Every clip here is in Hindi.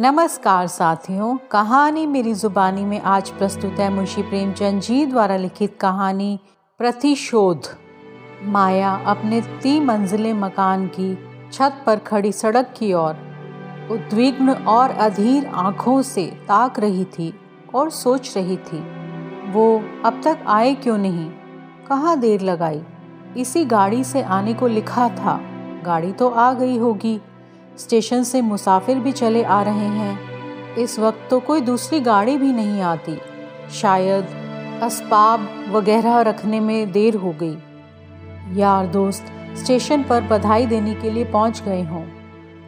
नमस्कार साथियों, कहानी मेरी जुबानी में आज प्रस्तुत है मुंशी प्रेमचंद जी द्वारा लिखित कहानी प्रतिशोध। माया अपने तीन मंजिले मकान की छत पर खड़ी सड़क की ओर उद्विग्न और अधीर आँखों से ताक रही थी और सोच रही थी, वो अब तक आए क्यों नहीं? कहाँ देर लगाई? इसी गाड़ी से आने को लिखा था, गाड़ी तो आ गई होगी। स्टेशन से मुसाफिर भी चले आ रहे हैं। इस वक्त तो कोई दूसरी गाड़ी भी नहीं आती। शायद असबाब वगैरह रखने में देर हो गई। यार दोस्त, स्टेशन पर बधाई देने के लिए पहुँच गए हों।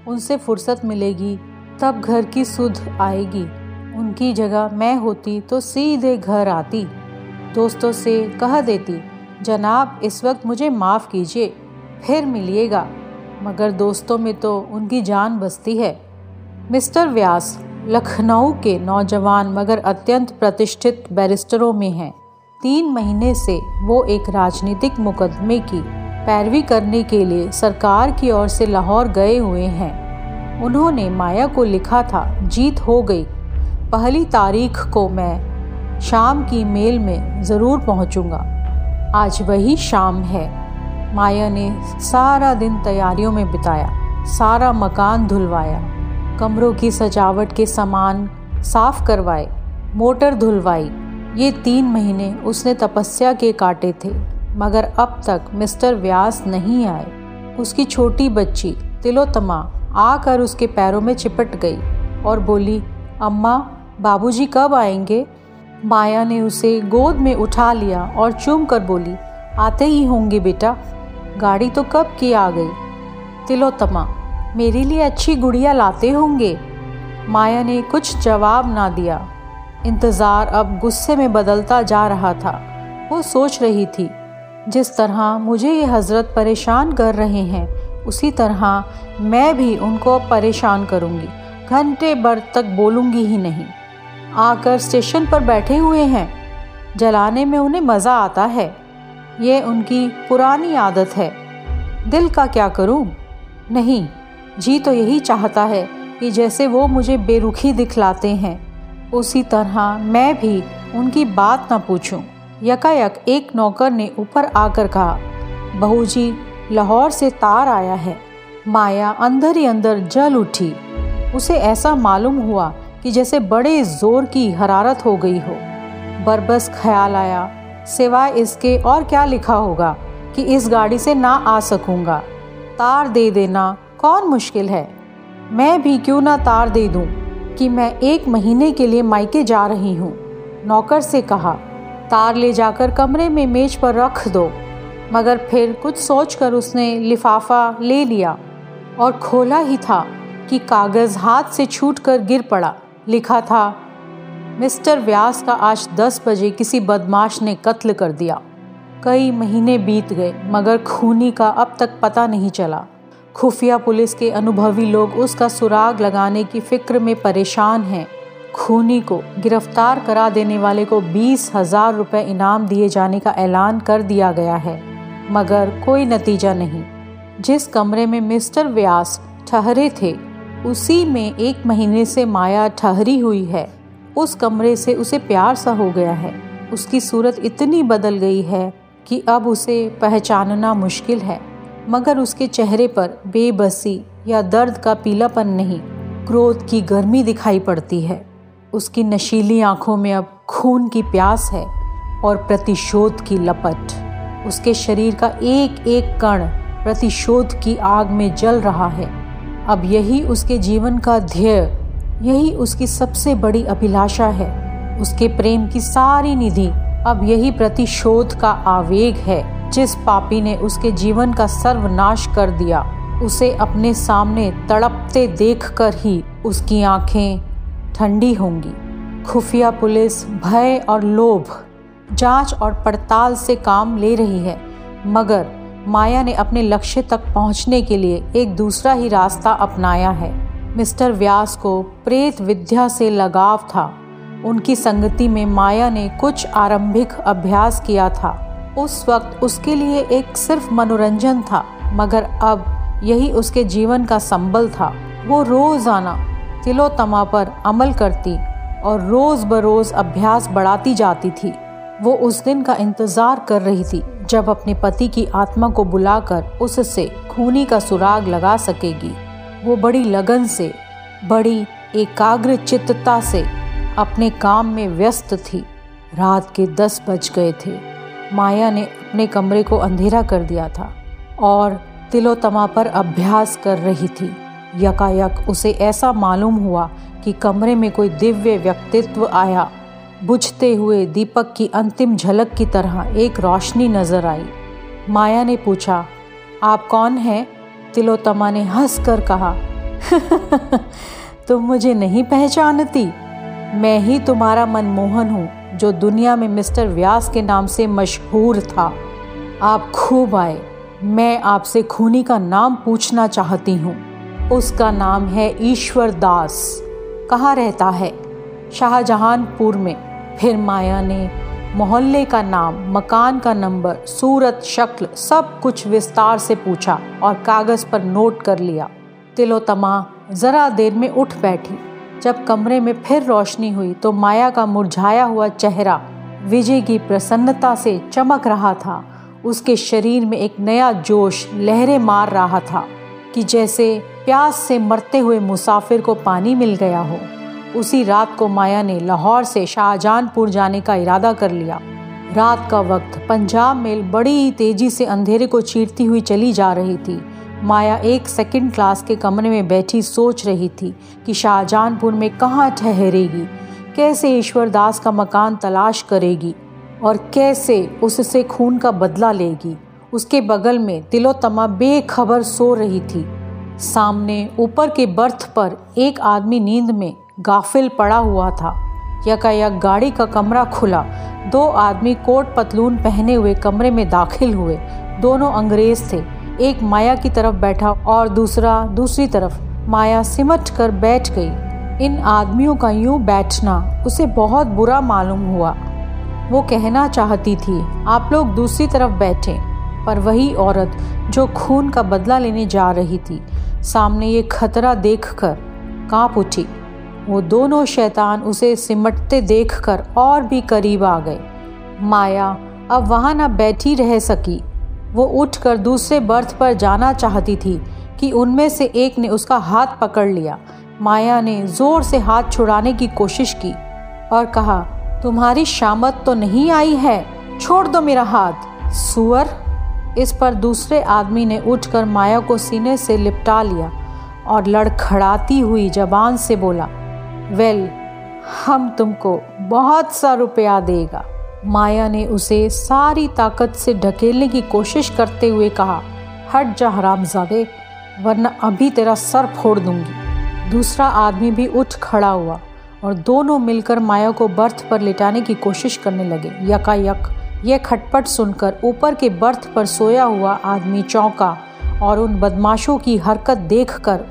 उनसे फुर्सत मिलेगी, तब घर की सुध आएगी। उनकी जगह मैं होती तो सीधे घर आती। दोस्तों से कह देती, जनाब, इस वक्त मुझे माफ़ कीजिए, फिर मिलिएगा। मगर दोस्तों में तो उनकी जान बसती है। मिस्टर व्यास लखनऊ के नौजवान मगर अत्यंत प्रतिष्ठित बैरिस्टरों में हैं। तीन महीने से वो एक राजनीतिक मुकदमे की पैरवी करने के लिए सरकार की ओर से लाहौर गए हुए हैं। उन्होंने माया को लिखा था, जीत हो गई। पहली तारीख को मैं शाम की मेल में ज़रूर पहुंचूँगा। आज वही शाम है। माया ने सारा दिन तैयारियों में बिताया, सारा मकान धुलवाया, कमरों की सजावट के सामान साफ़ करवाए, मोटर धुलवाई। ये तीन महीने उसने तपस्या के काटे थे, मगर अब तक मिस्टर व्यास नहीं आए। उसकी छोटी बच्ची तिलोतमा आकर उसके पैरों में चिपट गई और बोली, अम्मा, बाबूजी कब आएँगे? माया ने उसे गोद में उठा लिया और चूम कर बोली, आते ही होंगे बेटा। गाड़ी तो कब की आ गई? तिलोत्तमा, मेरे लिए अच्छी गुड़िया लाते होंगे? माया ने कुछ जवाब ना दिया। इंतज़ार अब गुस्से में बदलता जा रहा था। वो सोच रही थी, जिस तरह मुझे ये हज़रत परेशान कर रहे हैं, उसी तरह मैं भी उनको परेशान करूँगी। घंटे भर तक बोलूँगी ही नहीं। आकर स्टेशन पर बैठे हुए हैं। जलाने में उन्हें मज़ा आता है। ये उनकी पुरानी आदत है। दिल का क्या करूँ? नहीं, जी तो यही चाहता है कि जैसे वो मुझे बेरुखी दिखलाते हैं। उसी तरह मैं भी उनकी बात ना पूछूँ। यकायक एक नौकर ने ऊपर आकर कहा बहू जी लाहौर से तार आया है। माया अंदर ही अंदर जल उठी। उसे ऐसा मालूम हुआ कि जैसे बड़े ज़ोर की हरारत हो गई हो। बरबस ख्याल आया सिवाय इसके और क्या लिखा होगा कि इस गाड़ी से ना आ सकूँगा। तार दे देना, कौन मुश्किल है? मैं भी क्यों ना तार दे दूँ कि मैं एक महीने के लिए मायके जा रही हूँ? नौकर से कहा, तार ले जाकर कमरे में मेज पर रख दो। मगर फिर कुछ सोचकर उसने लिफाफा ले लिया और खोला ही था कि कागज़ हाथ से छूट कर गिर पड़ा। लिखा था मिस्टर व्यास का आज दस बजे किसी बदमाश ने कत्ल कर दिया। कई महीने बीत गए, मगर खूनी का अब तक पता नहीं चला। खुफिया पुलिस के अनुभवी लोग उसका सुराग लगाने की फ़िक्र में परेशान हैं। खूनी को गिरफ़्तार करा देने वाले को बीस हज़ार रुपये इनाम दिए जाने का ऐलान कर दिया गया है, मगर कोई नतीजा नहीं। जिस कमरे में मिस्टर व्यास ठहरे थे, उसी में एक महीने से माया ठहरी हुई है। उस कमरे से उसे प्यार सा हो गया है। उसकी सूरत इतनी बदल गई है कि अब उसे पहचानना मुश्किल है। मगर उसके चेहरे पर बेबसी या दर्द का पीलापन नहीं, क्रोध की गर्मी दिखाई पड़ती है। उसकी नशीली आँखों में अब खून की प्यास है और प्रतिशोध की लपट। उसके शरीर का एक एक कण प्रतिशोध की आग में जल रहा है। अब यही उसके जीवन का ध्येय यही उसकी सबसे बड़ी अभिलाषा है। उसके प्रेम की सारी निधि अब यही प्रतिशोध का आवेग है, जिस पापी ने उसके जीवन का सर्वनाश कर दिया। उसे अपने सामने तड़पते देखकर ही उसकी आँखें ठंडी होंगी। खुफिया पुलिस भय और लोभ, जाँच और पड़ताल से काम ले रही है, मगर माया ने अपने लक्ष्य तक पहुँचने के लिए एक दूसरा ही रास्ता अपनाया है। मिस्टर व्यास को प्रेत विद्या से लगाव था। उनकी संगति में माया ने कुछ आरंभिक अभ्यास किया था। उस वक्त उसके लिए एक सिर्फ़ मनोरंजन था, मगर अब यही उसके जीवन का संबल था। वो रोज़ाना तिलोतमा पर अमल करती और रोज़ बरोज़ अभ्यास बढ़ाती जाती थी। वो उस दिन का इंतज़ार कर रही थी, जब अपने पति की आत्मा को बुलाकर उससे खूनी का सुराग लगा सकेगी। वो बड़ी लगन से, बड़ी एकाग्र चित्तता से अपने काम में व्यस्त थी। रात के दस बज गए थे। माया ने अपने कमरे को अंधेरा कर दिया था और तिलोतमा पर अभ्यास कर रही थी। यकायक उसे ऐसा मालूम हुआ कि कमरे में कोई दिव्य व्यक्तित्व आया। बुझते हुए दीपक की अंतिम झलक की तरह एक रोशनी नज़र आई। माया ने पूछा, आप कौन हैं? तिलोतमा ने हंस कर कहा, तुम मुझे नहीं पहचानती। मैं ही तुम्हारा मनमोहन हूँ, जो दुनिया में मिस्टर व्यास के नाम से मशहूर था। आप खूब आए। मैं आपसे खूनी का नाम पूछना चाहती हूँ। उसका नाम है ईश्वर दास। कहाँ रहता है? शाहजहानपुर में। फिर माया ने मोहल्ले का नाम, मकान का नंबर, सूरत, शक्ल, सब कुछ विस्तार से पूछा और कागज़ पर नोट कर लिया। तिलोतमा ज़रा देर में उठ बैठी। जब कमरे में फिर रोशनी हुई तो माया का मुरझाया हुआ चेहरा विजय की प्रसन्नता से चमक रहा था। उसके शरीर में एक नया जोश, लहरें मार रहा था कि जैसे प्यास से मरते हुए मुसाफिर को पानी मिल गया हो। उसी रात को माया ने लाहौर से शाहजहानपुर जाने का इरादा कर लिया। रात का वक्त पंजाब मेल बड़ी ही तेज़ी से अंधेरे को चीरती हुई चली जा रही थी। माया एक सेकंड क्लास के कमरे में बैठी सोच रही थी कि शाहजहानपुर में कहाँ ठहरेगी, कैसे ईश्वर दास का मकान तलाश करेगी और कैसे उससे खून का बदला लेगी। उसके बगल में तिलोतमा बेखबर सो रही थी। सामने ऊपर के बर्थ पर एक आदमी नींद में गाफिल पड़ा हुआ था। यकायक गाड़ी का कमरा खुला। दो आदमी कोट पतलून पहने हुए कमरे में दाखिल हुए। दोनों अंग्रेज़ थे। एक माया की तरफ़ बैठा और दूसरा, दूसरी तरफ़ माया सिमट कर बैठ गई। इन आदमियों का यूँ बैठना उसे बहुत बुरा मालूम हुआ। वो कहना चाहती थी, आप लोग दूसरी तरफ़ बैठे। पर वही औरत जो खून का बदला लेने जा रही थी, सामने ये खतरा देखकर काँप उठी। वो दोनों शैतान उसे सिमटते देखकर और भी करीब आ गए। माया, अब वहाँ न बैठी रह सकी। वो उठकर दूसरे बर्थ पर जाना चाहती थी कि उनमें से एक ने उसका हाथ पकड़ लिया। माया ने ज़ोर से हाथ छुड़ाने की कोशिश की और कहा, तुम्हारी शामत तो नहीं आई है? छोड़ दो मेरा हाथ। सुअर? इस पर दूसरे आदमी ने उठकर माया को सीने से लिपटा लिया और लड़खड़ाती हुई जबान से बोला वेल, हम तुमको बहुत सा रुपया देगा। माया ने उसे सारी ताकत से ढकेलने की कोशिश करते हुए कहा, हट जा हरामजादे, वरना अभी तेरा सर फोड़ दूँगी। दूसरा आदमी भी उठ खड़ा हुआ और दोनों मिलकर माया को बर्थ पर लिटाने की कोशिश करने लगे। यकायक यह खटपट सुनकर ऊपर के बर्थ पर सोया हुआ आदमी चौंका और उन बदमाशों की हरकत देखकर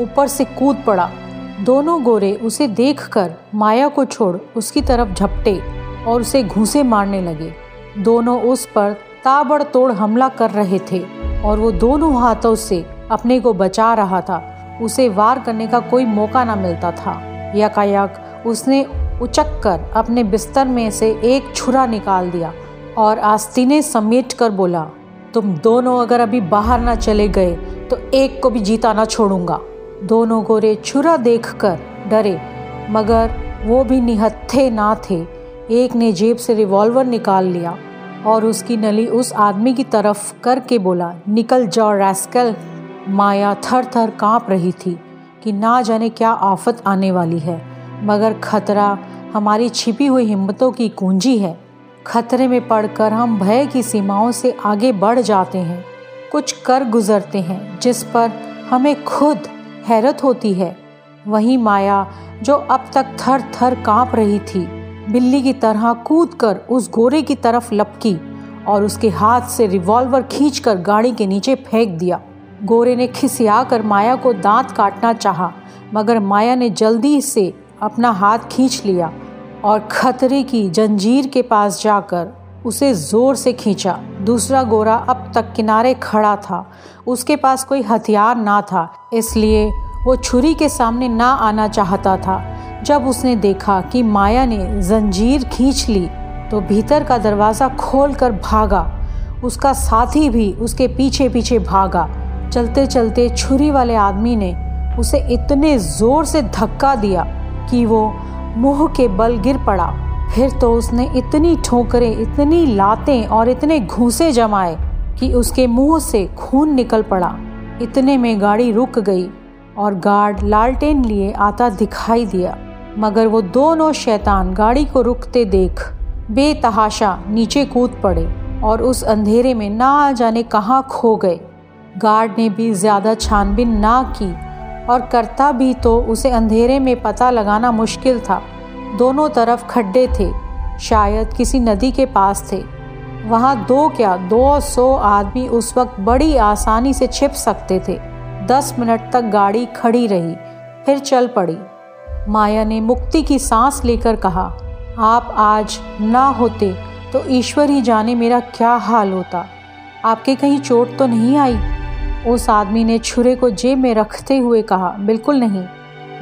ऊपर से कूद पड़ा। दोनों गोरे उसे देखकर माया को छोड़ उसकी तरफ़ झपटे और उसे घूसे मारने लगे। दोनों उस पर ताबड़तोड़ हमला कर रहे थे और वो दोनों हाथों से अपने को बचा रहा था। उसे वार करने का कोई मौका ना मिलता था। यकायक उसने उचक कर अपने बिस्तर में से एक छुरा निकाल दिया और आस्तीने समेट कर बोला, तुम दोनों अगर अभी बाहर ना चले गए तो एक को भी जीता ना छोड़ूँगा। दोनों गोरे छुरा देखकर डरे, मगर वो भी निहत्थे ना थे। एक ने जेब से रिवॉल्वर निकाल लिया और उसकी नली उस आदमी की तरफ़ करके बोला, निकल जाओ रैस्कल। माया थर थर काँप रही थी कि ना जाने क्या आफत आने वाली है, मगर खतरा हमारी छिपी हुई हिम्मतों की कुंजी है। खतरे में पड़कर हम भय की सीमाओं से आगे बढ़ जाते हैं, कुछ कर गुजरते हैं, जिस पर हमें खुद हैरत होती है। वही माया जो अब तक थर थर काँप रही थी, बिल्ली की तरह कूद कर उस गोरे की तरफ़ लपकी और उसके हाथ से रिवॉल्वर खींचकर गाड़ी के नीचे फेंक दिया। गोरे ने खिसिया कर माया को दांत काटना चाहा, मगर माया ने जल्दी से अपना हाथ खींच लिया और खतरे की जंजीर के पास जाकर उसे ज़ोर से खींचा। दूसरा गोरा अब तक किनारे खड़ा था। उसके पास कोई हथियार ना था, इसलिए वो छुरी के सामने ना आना चाहता था। जब उसने देखा कि माया ने जंजीर खींच ली तो भीतर का दरवाज़ा खोलकर भागा। उसका साथी भी उसके पीछे पीछे भागा। चलते चलते छुरी वाले आदमी ने उसे इतने ज़ोर से धक्का दिया कि वो मुँह के बल गिर पड़ा। फिर तो उसने इतनी ठोकरें, इतनी लातें और इतने घूसे जमाए कि उसके मुँह से खून निकल पड़ा। इतने में गाड़ी रुक गई और गार्ड लालटेन लिए आता दिखाई दिया, मगर वो दोनों शैतान गाड़ी को रुकते देख बेतहाशा नीचे कूद पड़े और उस अंधेरे में ना जाने कहाँ खो गए। गार्ड ने भी ज़्यादा छानबीन ना की और करता भी तो उसे अंधेरे में पता लगाना मुश्किल था। दोनों तरफ़ खड्डे थे। शायद किसी नदी के पास थे। वहाँ दो क्या दो सौ आदमी उस वक्त बड़ी आसानी से छिप सकते थे। दस मिनट तक गाड़ी खड़ी रही, फिर चल पड़ी। माया ने मुक्ति की सांस लेकर कहा, आप आज ना होते तो ईश्वर ही जाने मेरा क्या हाल होता। आपके कहीं चोट तो नहीं आई? उस आदमी ने छुरे को जेब में रखते हुए कहा, बिल्कुल नहीं।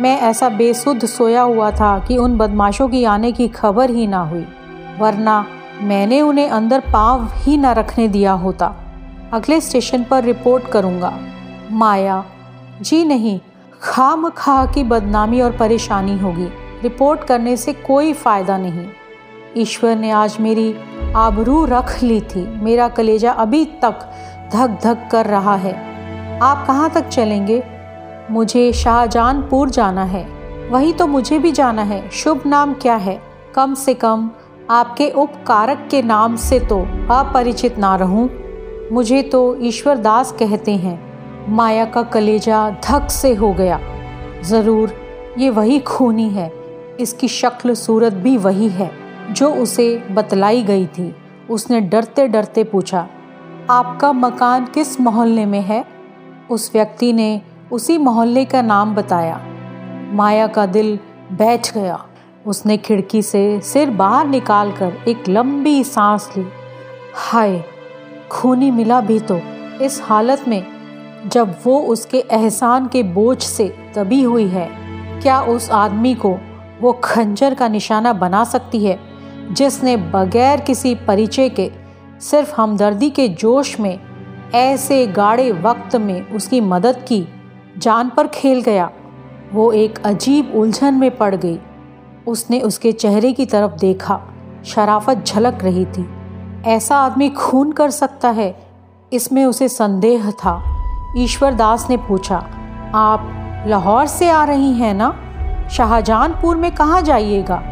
मैं ऐसा बेसुध सोया हुआ था कि उन बदमाशों की आने की खबर ही ना हुई, वरना मैंने उन्हें अंदर पाँव ही ना रखने दिया होता। अगले स्टेशन पर रिपोर्ट करूँगा। माया, जी नहीं, खाम खा की बदनामी और परेशानी होगी। रिपोर्ट करने से कोई फ़ायदा नहीं। ईश्वर ने आज मेरी आबरू रख ली थी। मेरा कलेजा अभी तक धक धक कर रहा है। आप कहाँ तक चलेंगे? मुझे शाहजहानपुर जाना है। वही तो मुझे भी जाना है। शुभ नाम क्या है? कम से कम आपके उपकारक के नाम से तो अपरिचित ना रहूँ। मुझे तो ईश्वर दास कहते हैं। माया का कलेजा धक से हो गया। ज़रूर, ये वही खूनी है। इसकी शक्ल सूरत भी वही है, जो उसे बतलाई गई थी। उसने डरते डरते पूछा, आपका मकान किस मोहल्ले में है? उस व्यक्ति ने उसी मोहल्ले का नाम बताया। माया का दिल बैठ गया। उसने खिड़की से सिर बाहर निकालकर एक लंबी सांस ली। हाय, खूनी मिला भी तो। इस हालत में जब वो उसके एहसान के बोझ से दबी हुई है, क्या उस आदमी को वो खंजर का निशाना बना सकती है, जिसने बगैर किसी परिचय के सिर्फ़ हमदर्दी के जोश में ऐसे गाढ़े वक्त में उसकी मदद की? जान पर खेल गया। वो एक अजीब उलझन में पड़ गई। उसने उसके चेहरे की तरफ़ देखा। शराफत झलक रही थी। ऐसा आदमी खून कर सकता है? इसमें उसे संदेह था। ईश्वर दास ने पूछा, आप लाहौर से आ रही हैं ना? शाहजहानपुर में कहाँ जाइएगा?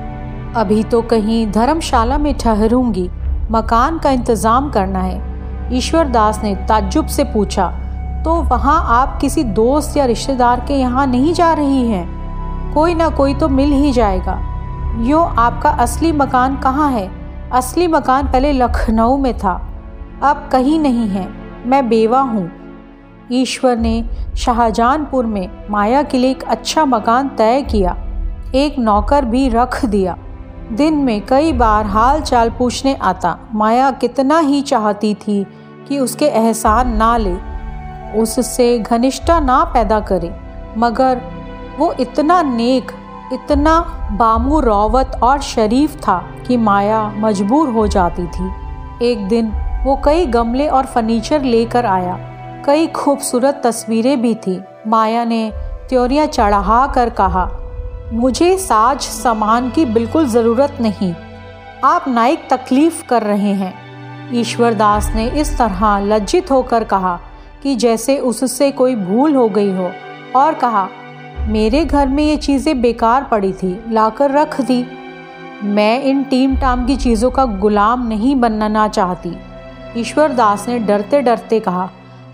अभी तो कहीं धर्मशाला में ठहरूँगी। मकान का इंतज़ाम करना है। ईश्वर दास ने ताज्जुब से पूछा तो वहाँ आप किसी दोस्त या रिश्तेदार के यहाँ नहीं जा रही हैं। कोई ना कोई तो मिल ही जाएगा। यो आपका असली मकान कहाँ है? असली मकान पहले लखनऊ में था। अब कहीं नहीं है। मैं बेवा हूँ। ईश्वर ने शाहजहानपुर में माया के लिए एक अच्छा मकान तय किया। एक नौकर भी रख दिया। दिन में कई बार हाल चाल पूछने आता, माया कितना ही चाहती थी कि उसके एहसान ना ले। उससे घनिष्ठता ना पैदा करे। मगर वो इतना नेक, इतना बामू रौवत और शरीफ था कि माया मजबूर हो जाती थी। एक दिन वो कई गमले और फर्नीचर लेकर आया। कई खूबसूरत तस्वीरें भी थी। माया ने त्योरियाँ चढ़ा कर कहा, मुझे साज सामान की बिल्कुल ज़रूरत नहीं। आप नाइक तकलीफ़ कर रहे हैं। ईश्वरदास ने इस तरह लज्जित होकर कहा कि जैसे उससे कोई भूल हो गई हो। और कहा, मेरे घर में ये चीज़ें बेकार पड़ी थी, लाकर रख दी। मैं इन टीम टाम की चीज़ों का गुलाम नहीं बनना चाहती। ईश्वर दास ने डरते डरते कहा,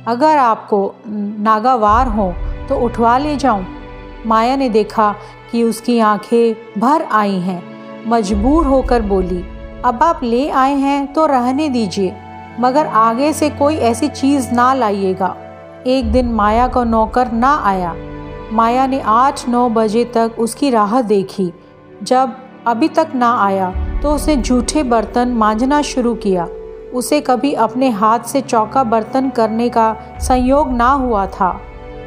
अगर आपको नागावार हो तो उठवा ले जाऊँ। माया ने देखा कि उसकी आँखें भर आई हैं। मजबूर होकर बोली, अब आप ले आए हैं तो रहने दीजिए। मगर आगे से कोई ऐसी चीज़ ना लाइएगा। एक दिन माया का नौकर ना आया। माया ने आठ नौ बजे तक उसकी राह देखी। जब अभी तक ना आया तो उसने जूठे बर्तन मांझना शुरू किया। उसे कभी अपने हाथ से चौका बर्तन करने का संयोग ना हुआ था।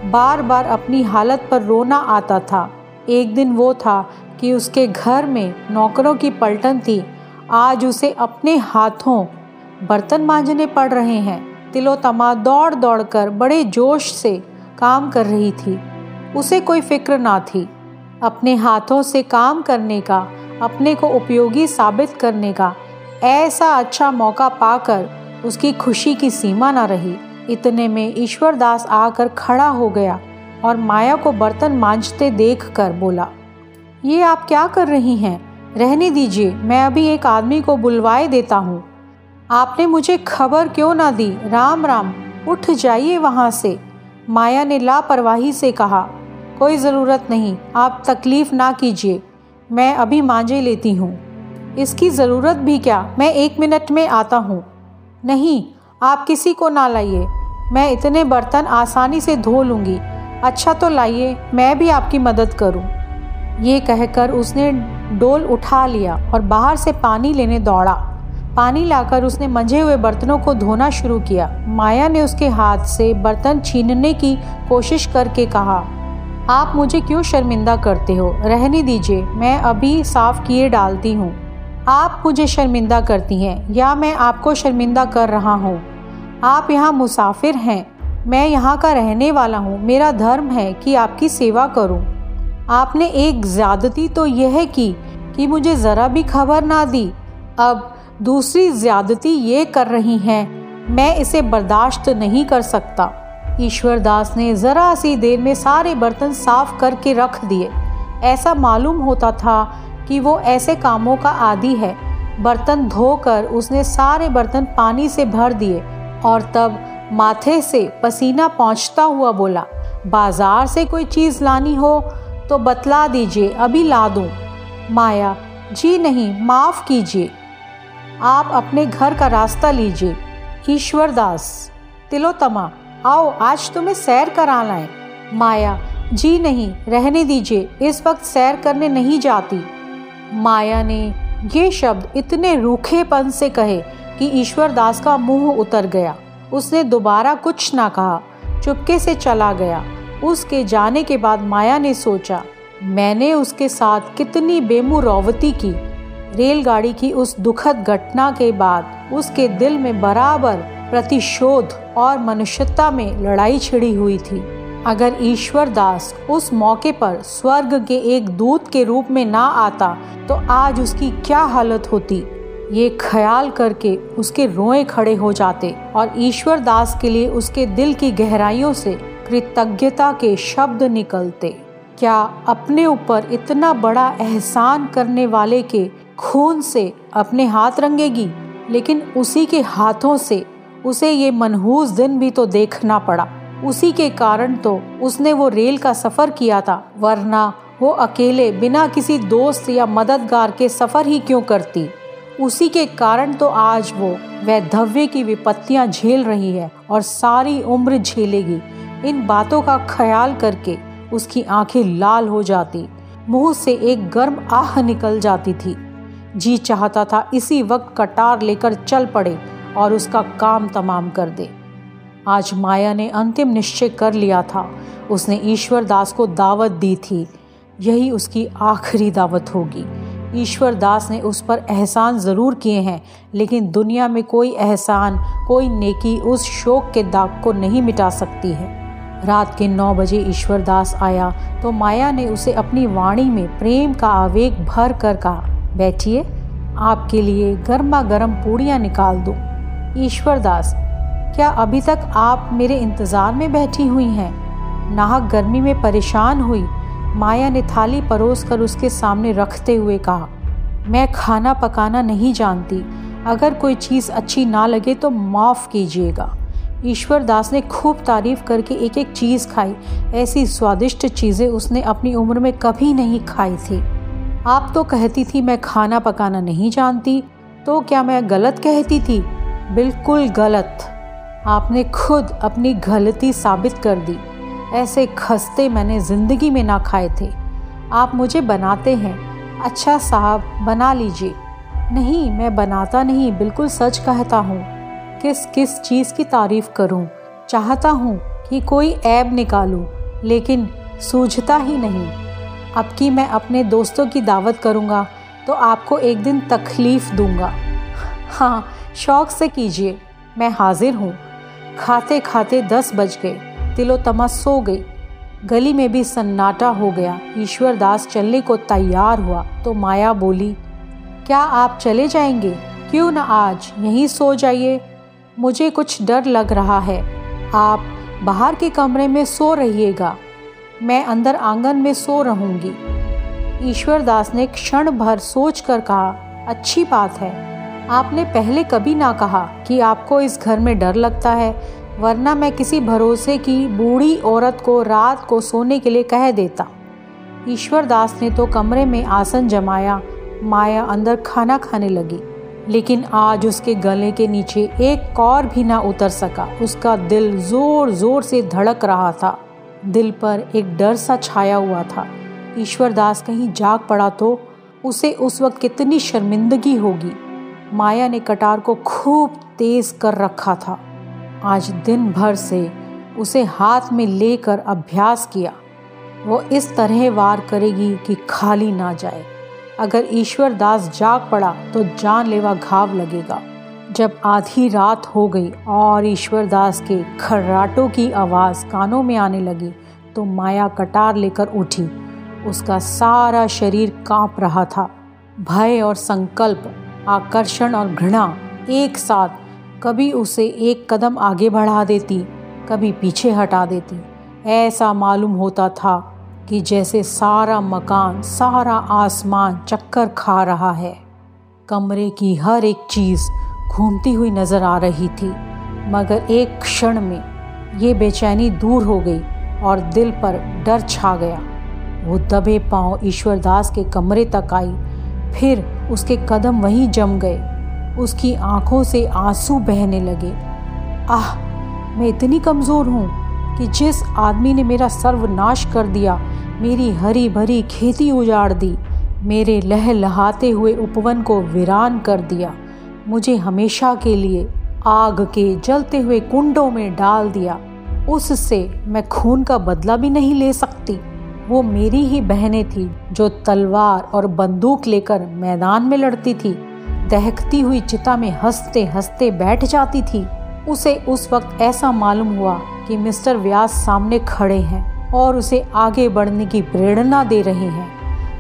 बार बार अपनी हालत पर रोना आता था। एक दिन वो था कि उसके घर में नौकरों की पलटन थी। आज उसे अपने हाथों बर्तन मांजने पड़ रहे हैं। तिलोतमा दौड़ दौड़ कर बड़े जोश से काम कर रही थी। उसे कोई फ़िक्र ना थी। अपने हाथों से काम करने का, अपने को उपयोगी साबित करने का, ऐसा अच्छा मौका पाकर उसकी खुशी की सीमा ना रही। इतने में ईश्वरदास आकर खड़ा हो गया और माया को बर्तन मांजते देख कर बोला, ये आप क्या कर रही हैं? रहने दीजिए, मैं अभी एक आदमी को बुलवाए देता हूँ। आपने मुझे खबर क्यों ना दी? राम राम, उठ जाइए वहाँ से। माया ने लापरवाही से कहा, कोई ज़रूरत नहीं, आप तकलीफ़ ना कीजिए, मैं अभी मांझे लेती हूँ। इसकी ज़रूरत भी क्या? मैं एक मिनट में आता हूँ। नहीं, आप किसी को ना लाइए, मैं इतने बर्तन आसानी से धो लूँगी। अच्छा तो लाइए, मैं भी आपकी मदद करूँ। ये कहकर उसने डोल उठा लिया और बाहर से पानी लेने दौड़ा। पानी लाकर उसने मंझे हुए बर्तनों को धोना शुरू किया। माया ने उसके हाथ से बर्तन छीनने की कोशिश करके कहा, आप मुझे क्यों शर्मिंदा करते हो? रहने दीजिए, मैं अभी साफ़ किए डालती हूँ। आप मुझे शर्मिंदा करती हैं, या मैं आपको शर्मिंदा कर रहा हूँ? आप यहाँ मुसाफिर हैं। मैं यहाँ का रहने वाला हूँ। मेरा धर्म है कि आपकी सेवा करूँ। आपने एक ज़्यादती तो यह की कि मुझे ज़रा भी खबर ना दी। अब दूसरी ज्यादती ये कर रही हैं, मैं इसे बर्दाश्त नहीं कर सकता। ईश्वर दास ने ज़रा सी देर में सारे बर्तन साफ़ करके रख दिए। ऐसा मालूम होता था कि वो ऐसे कामों का आदि है। बर्तन धोकर उसने सारे बर्तन पानी से भर दिए और तब माथे से पसीना पहुँचता हुआ बोला, बाज़ार से कोई चीज़ लानी हो तो बतला दीजिए, अभी ला दूँ। माया, जी नहीं, माफ़ कीजिए। आप अपने घर का रास्ता लीजिए। ईश्वर दास तिलोतमा आओ, आज तुम्हें सैर करा लाए माया, जी नहीं, रहने दीजिए, इस वक्त सैर करने नहीं जाती। माया ने ये शब्द इतने रूखेपन से कहे कि ईश्वर दास का मुँह उतर गया। उसने दोबारा कुछ ना कहा, चुपके से चला गया। उसके जाने के बाद माया ने सोचा, मैंने उसके साथ कितनी बेमुरौवती की। रेलगाड़ी की उस दुखद घटना के बाद उसके दिल में बराबर प्रतिशोध और मनुष्यता में लड़ाई छिड़ी हुई थी। अगर ईश्वर दास उस मौके पर स्वर्ग के एक दूत के रूप में ना आता तो आज उसकी क्या हालत होती? ये ख्याल करके उसके रोए खड़े हो जाते और ईश्वर दास के लिए उसके दिल की गहराइयों से कृतज्ञता के शब्द निकलते। क्या अपने ऊपर इतना बड़ा एहसान करने वाले के खून से अपने हाथ रंगेगी, लेकिन उसी के हाथों से उसे ये मनहूस दिन भी तो देखना पड़ा। उसी के कारण तो उसने वो रेल का सफ़र किया था, वरना वो अकेले बिना किसी दोस्त या मददगार के सफ़र ही क्यों करती? उसी के कारण तो आज वो वैधव्य की विपत्तियाँ झेल रही है और सारी उम्र झेलेगी। इन बातों का ख्याल करके उसकी आँखें लाल हो जाती। मुँह से एक गर्म आह निकल जाती थी। जी चाहता था इसी वक्त कटार लेकर चल पड़े और उसका काम तमाम कर दे। आज माया ने अंतिम निश्चय कर लिया था। उसने ईश्वर दास को दावत दी थी। यही उसकी आखिरी दावत होगी। ईश्वर दास ने उस पर एहसान ज़रूर किए हैं, लेकिन दुनिया में कोई एहसान, कोई नेकी उस शोक के दाग को नहीं मिटा सकती है। रात के नौ बजे ईश्वर दास आया तो माया ने उसे अपनी वाणी में प्रेम का आवेग भर कर कहा बैठिए, आपके लिए गर्मा गर्म पूड़ियाँ निकाल दूँ। ईश्वर दास क्या अभी तक आप मेरे इंतज़ार में बैठी हुई हैं? नाहक गर्मी में परेशान हुई, माया ने थाली परोस कर उसके सामने रखते हुए कहा, मैं खाना पकाना नहीं जानती। अगर कोई चीज़ अच्छी ना लगे तो माफ़ कीजिएगा। ईश्वर दास ने खूब तारीफ़ करके एक एक चीज़ खाई। ऐसी स्वादिष्ट चीज़ें उसने अपनी उम्र में कभी नहीं खाई थी। आप तो कहती थी मैं खाना पकाना नहीं जानती। तो क्या मैं गलत कहती थी? बिल्कुल गलत। आपने खुद अपनी गलती साबित कर दी। ऐसे खस्ते मैंने ज़िंदगी में ना खाए थे। आप मुझे बनाते हैं। अच्छा साहब बना लीजिए। नहीं मैं बनाता नहीं बिल्कुल सच कहता हूँ। किस किस चीज़ की तारीफ़ करूँ? चाहता हूँ कि कोई ऐब निकालूं, लेकिन सूझता ही नहीं। अब की मैं अपने दोस्तों की दावत करूँगा तो आपको एक दिन तकलीफ़ दूँगा। हाँ शौक से कीजिए, मैं हाजिर हूँ। खाते खाते दस बज गए, तिलो तमा सो गई। गली में भी सन्नाटा हो गया ईश्वर दास चलने को तैयार हुआ तो माया बोली, क्या आप चले जाएँगे? क्यों ना आज? यहीं सो जाइए। मुझे कुछ डर लग रहा है। आप बाहर के कमरे में सो रहिएगा। मैं अंदर आँगन में सो रहूँगी। ईश्वरदास ने क्षण भर सोच कर कहा, अच्छी बात है। आपने पहले कभी ना कहा कि आपको इस घर में डर लगता है, वरना मैं किसी भरोसे की बूढ़ी औरत को रात को सोने के लिए कह देता ईश्वरदास ने तो कमरे में आसन जमाया, माया अंदर खाना खाने लगी, लेकिन आज उसके गले के नीचे एक और भी ना उतर सका। उसका दिल ज़ोर ज़ोर से धड़क रहा था। दिल पर एक डर सा छाया हुआ था। ईश्वरदास कहीं जाग पड़ा तो उसे उस वक्त कितनी शर्मिंदगी होगी। माया ने कटार को खूब तेज कर रखा था। आज दिन भर से उसे हाथ में लेकर अभ्यास किया। वो इस तरह वार करेगी कि खाली ना जाए। अगर ईश्वरदास जाग पड़ा तो जानलेवा घाव लगेगा। जब आधी रात हो गई और ईश्वरदास के खर्राटों की आवाज़ कानों में आने लगी तो माया कटार लेकर उठी। उसका सारा शरीर काँप रहा था। भय और संकल्प, आकर्षण और घृणा एक साथ कभी उसे एक कदम आगे बढ़ा देती, कभी पीछे हटा देती। ऐसा मालूम होता था कि जैसे सारा मकान, सारा आसमान चक्कर खा रहा है। कमरे की हर एक चीज़ घूमती हुई नज़र आ रही थी, मगर एक क्षण में ये बेचैनी दूर हो गई और दिल पर डर छा गया। वो दबे पाँव ईश्वरदास के कमरे तक आई, फिर उसके कदम वहीं जम गए। उसकी आँखों से आँसू बहने लगे। आह, मैं इतनी कमज़ोर हूँ कि जिस आदमी ने मेरा सर्वनाश कर दिया, मेरी हरी भरी खेती उजाड़ दी, मेरे लह लहाते हुए उपवन को वीरान कर दिया। मुझे हमेशा के लिए आग के जलते हुए कुंडों में डाल दिया। उससे मैं खून का बदला भी नहीं ले सकती। वो मेरी ही बहनें थी जो तलवार और बंदूक लेकर मैदान में लड़ती थी। दहकती हुई चिता में हँसते हँसते बैठ जाती थी। उसे उस वक्त ऐसा मालूम हुआ कि मिस्टर व्यास सामने खड़े हैं और उसे आगे बढ़ने की प्रेरणा दे रहे हैं।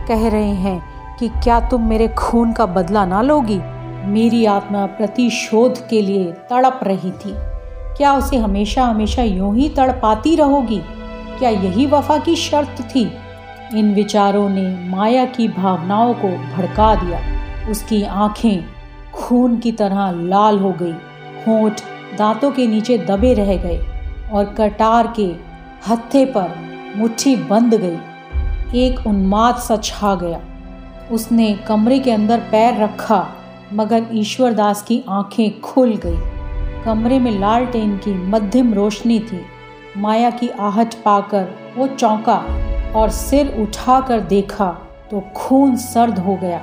कह रहे हैं कि क्या तुम मेरे खून का बदला ना लोगी? मेरी आत्मा प्रतिशोध के लिए तड़प रही थी। क्या उसे हमेशा हमेशा यूँ ही तड़पाती रहोगी? क्या यही वफा की शर्त थी? इन विचारों ने माया की भावनाओं को भड़का दिया। उसकी आँखें खून की तरह लाल हो गई। होठ दांतों के नीचे दबे रह गए और कटार के हत्थे पर मुट्ठी बंद गई। एक उन्माद सा छा गया। उसने कमरे के अंदर पैर रखा। मगर ईश्वरदास की आँखें खुल गई। कमरे में लालटेन की मध्यम रोशनी थी। माया की आहट पाकर वो चौंका और सिर उठाकर देखा तो खून सर्द हो गया।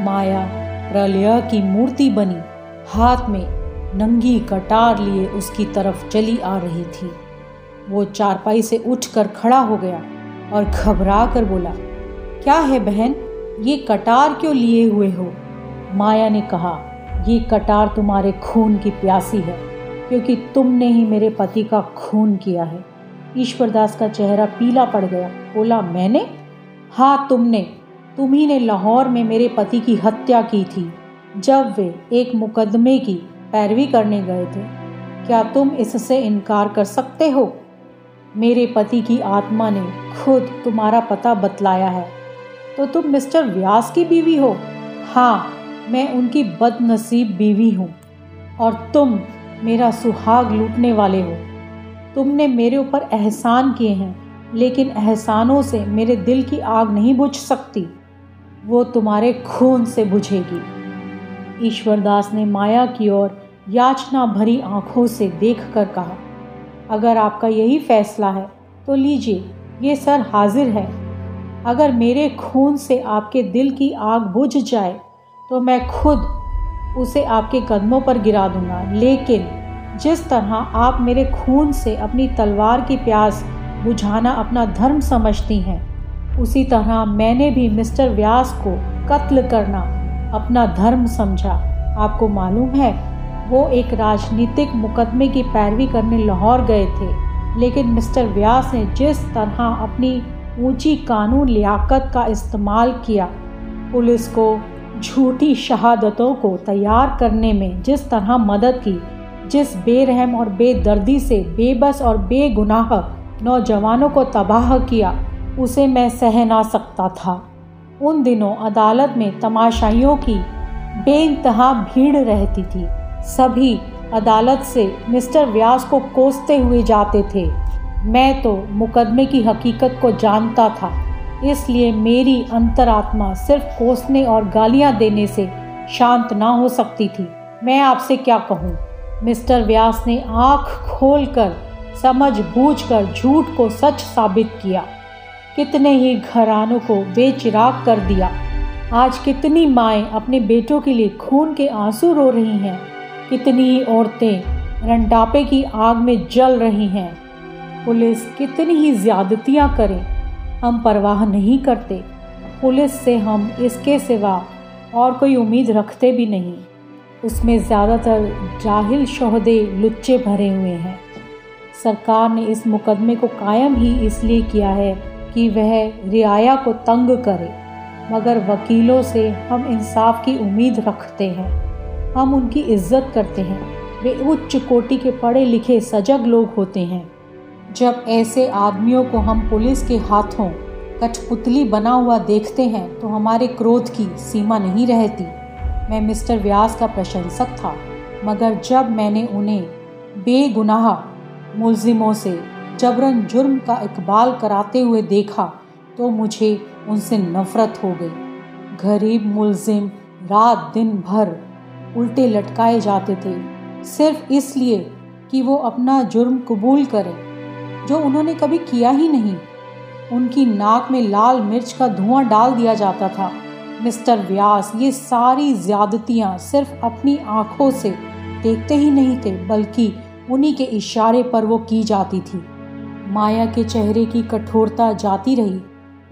माया प्रलय की मूर्ति बनी। हाथ में नंगी कटार लिए उसकी तरफ़ चली आ रही थी। वो चारपाई से उठकर खड़ा हो गया और घबरा कर बोला, क्या है बहन? ये कटार क्यों लिए हुए हो? माया ने कहा, ये कटार तुम्हारे खून की प्यासी है, क्योंकि तुमने ही मेरे पति का खून किया है। ईश्वरदास का चेहरा पीला पड़ गया। बोला, मैंने? हाँ तुमने। तुम ही ने लाहौर में मेरे पति की हत्या की थी, जब वे एक मुकदमे की पैरवी करने गए थे। क्या तुम इससे इनकार कर सकते हो? मेरे पति की आत्मा ने खुद तुम्हारा पता बतलाया है। तो तुम मिस्टर व्यास की बीवी हो? हाँ मैं उनकी बदनसीब बीवी हूँ और तुम मेरा सुहाग लूटने वाले हो। तुमने मेरे ऊपर एहसान किए हैं, लेकिन एहसानों से मेरे दिल की आग नहीं बुझ सकती। वो तुम्हारे खून से बुझेगी। ईश्वरदास ने माया की ओर याचना भरी आँखों से देख कर कहा, अगर आपका यही फैसला है तो लीजिए, ये सर हाजिर है। अगर मेरे खून से आपके दिल की आग बुझ जाए तो मैं खुद उसे आपके कदमों पर गिरा दूँगा। लेकिन जिस तरह आप मेरे खून से अपनी तलवार की प्यास बुझाना अपना धर्म समझती हैं, उसी तरह मैंने भी मिस्टर व्यास को कत्ल करना अपना धर्म समझा। आपको मालूम है, वो एक राजनीतिक मुकदमे की पैरवी करने लाहौर गए थे। लेकिन मिस्टर व्यास ने जिस तरह अपनी ऊँची कानून लियाकत का इस्तेमाल किया, पुलिस को झूठी शहादतों को तैयार करने में जिस तरह मदद की, जिस बेरहम और बेदर्दी से बेबस और बेगुनाह नौजवानों को तबाह किया, उसे मैं सह ना सकता था। उन दिनों अदालत में तमाशाइयों की बेइंतहा भीड़ रहती थी। सभी अदालत से मिस्टर व्यास को कोसते हुए जाते थे। मैं तो मुकदमे की हकीकत को जानता था। इसलिए मेरी अंतरात्मा सिर्फ़ कोसने और गालियाँ देने से शांत ना हो सकती थी। मैं आपसे क्या कहूँ? मिस्टर व्यास ने आँख खोलकर, समझ बूझकर झूठ को सच साबित किया। कितने ही घरानों को बेचिराग कर दिया। आज कितनी माएँ अपने बेटों के लिए खून के आँसू रो रही हैं। कितनी ही औरतें रंडापे की आग में जल रही हैं। पुलिस कितनी ही ज्यादतियाँ करें। हम परवाह नहीं करते। पुलिस से हम इसके सिवा और कोई उम्मीद रखते भी नहीं। उसमें ज़्यादातर जाहिल शहदे लुच्चे भरे हुए हैं। सरकार ने इस मुकदमे को कायम ही इसलिए किया है कि वह रियाया को तंग करे, मगर वकीलों से हम इंसाफ की उम्मीद रखते हैं। हम उनकी इज़्ज़त करते हैं। वे उच्च कोटि के पढ़े लिखे सजग लोग होते हैं। जब ऐसे आदमियों को हम पुलिस के हाथों कठपुतली बना हुआ देखते हैं तो हमारे क्रोध की सीमा नहीं रहती। मैं मिस्टर व्यास का प्रशंसक था, मगर जब मैंने उन्हें बेगुनाह मुलजिमों से जबरन जुर्म का इकबाल कराते हुए देखा तो मुझे उनसे नफ़रत हो गई। गरीब मुलजिम रात दिन भर उल्टे लटकाए जाते थे, सिर्फ़ इसलिए कि वो अपना जुर्म कबूल करें। जो उन्होंने कभी किया ही नहीं। उनकी नाक में लाल मिर्च का धुआँ डाल दिया जाता था। मिस्टर व्यास, ये सारी ज्यादतियाँ सिर्फ़ अपनी आँखों से देखते ही नहीं थे, बल्कि उन्हीं के इशारे पर वो की जाती थी। माया के चेहरे की कठोरता जाती रही।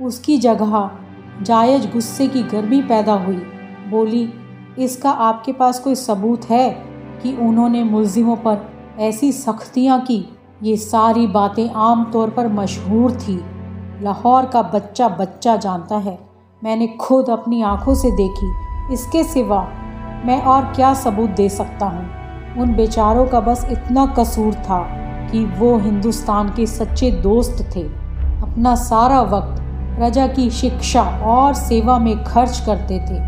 उसकी जगह जायज़ गुस्से की गर्मी पैदा हुई। बोली, इसका आपके पास कोई सबूत है कि उन्होंने मुलजिमों पर ऐसी सख्तियाँ की? ये सारी बातें आम तौर पर मशहूर थी। लाहौर का बच्चा बच्चा जानता है। मैंने खुद अपनी आँखों से देखी। इसके सिवा मैं और क्या सबूत दे सकता हूँ? उन बेचारों का बस इतना कसूर था कि वो हिंदुस्तान के सच्चे दोस्त थे। अपना सारा वक्त प्रजा की शिक्षा और सेवा में खर्च करते थे।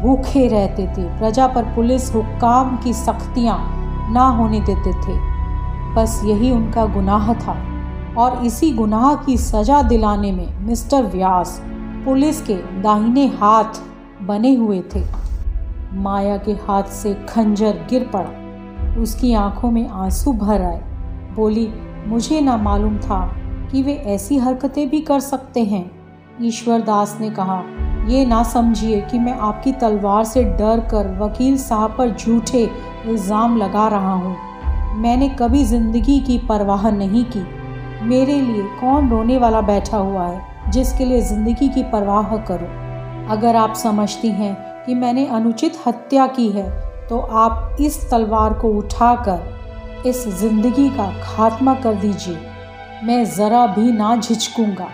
भूखे रहते थे। प्रजा पर पुलिस हुक्काम की सख्तियाँ ना होने देते थे। बस यही उनका गुनाह था। और इसी गुनाह की सजा दिलाने में मिस्टर व्यास पुलिस के दाहिने हाथ बने हुए थे। माया के हाथ से खंजर गिर पड़ा। उसकी आँखों में आँसू भर आए। बोली, मुझे ना मालूम था कि वे ऐसी हरकतें भी कर सकते हैं। ईश्वर दास ने कहा, ये ना समझिए कि मैं आपकी तलवार से डर कर वकील साहब पर झूठे इल्ज़ाम लगा रहा हूँ। मैंने कभी ज़िंदगी की परवाह नहीं की। मेरे लिए कौन रोने वाला बैठा हुआ है, जिसके लिए ज़िंदगी की परवाह करो? अगर आप समझती हैं कि मैंने अनुचित हत्या की है तो आप इस तलवार को उठाकर इस ज़िंदगी का खात्मा कर दीजिए। मैं ज़रा भी ना झिझकूँगा।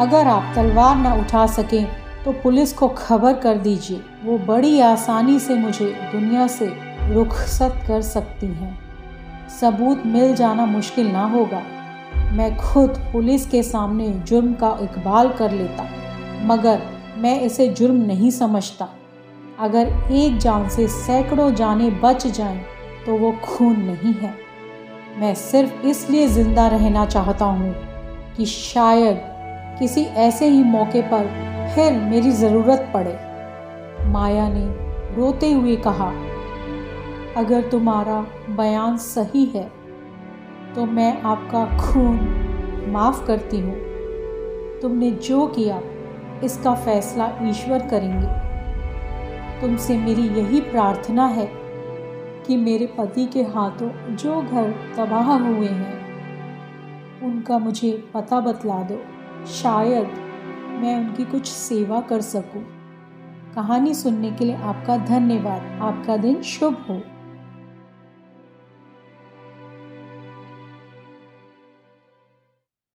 अगर आप तलवार ना उठा सकें तो पुलिस को खबर कर दीजिए। वो बड़ी आसानी से मुझे दुनिया से रुखसत कर सकती हैं। सबूत मिल जाना मुश्किल ना होगा। मैं खुद पुलिस के सामने जुर्म का इकबाल कर लेता, मगर मैं इसे जुर्म नहीं समझता। अगर एक जान से सैकड़ों जाने बच जाएँ तो वो खून नहीं है। मैं सिर्फ़ इसलिए ज़िंदा रहना चाहता हूँ कि शायद किसी ऐसे ही मौके पर फिर मेरी ज़रूरत पड़े। माया ने रोते हुए कहा अगर तुम्हारा बयान सही है तो मैं आपका खून माफ़ करती हूँ। तुमने जो किया, इसका फैसला ईश्वर करेंगे। तुमसे मेरी यही प्रार्थना है कि मेरे पति के हाथों जो घर तबाह हुए हैं, उनका मुझे पता बतला दो। शायद मैं उनकी कुछ सेवा कर सकूँ। कहानी सुनने के लिए आपका धन्यवाद। आपका दिन शुभ हो।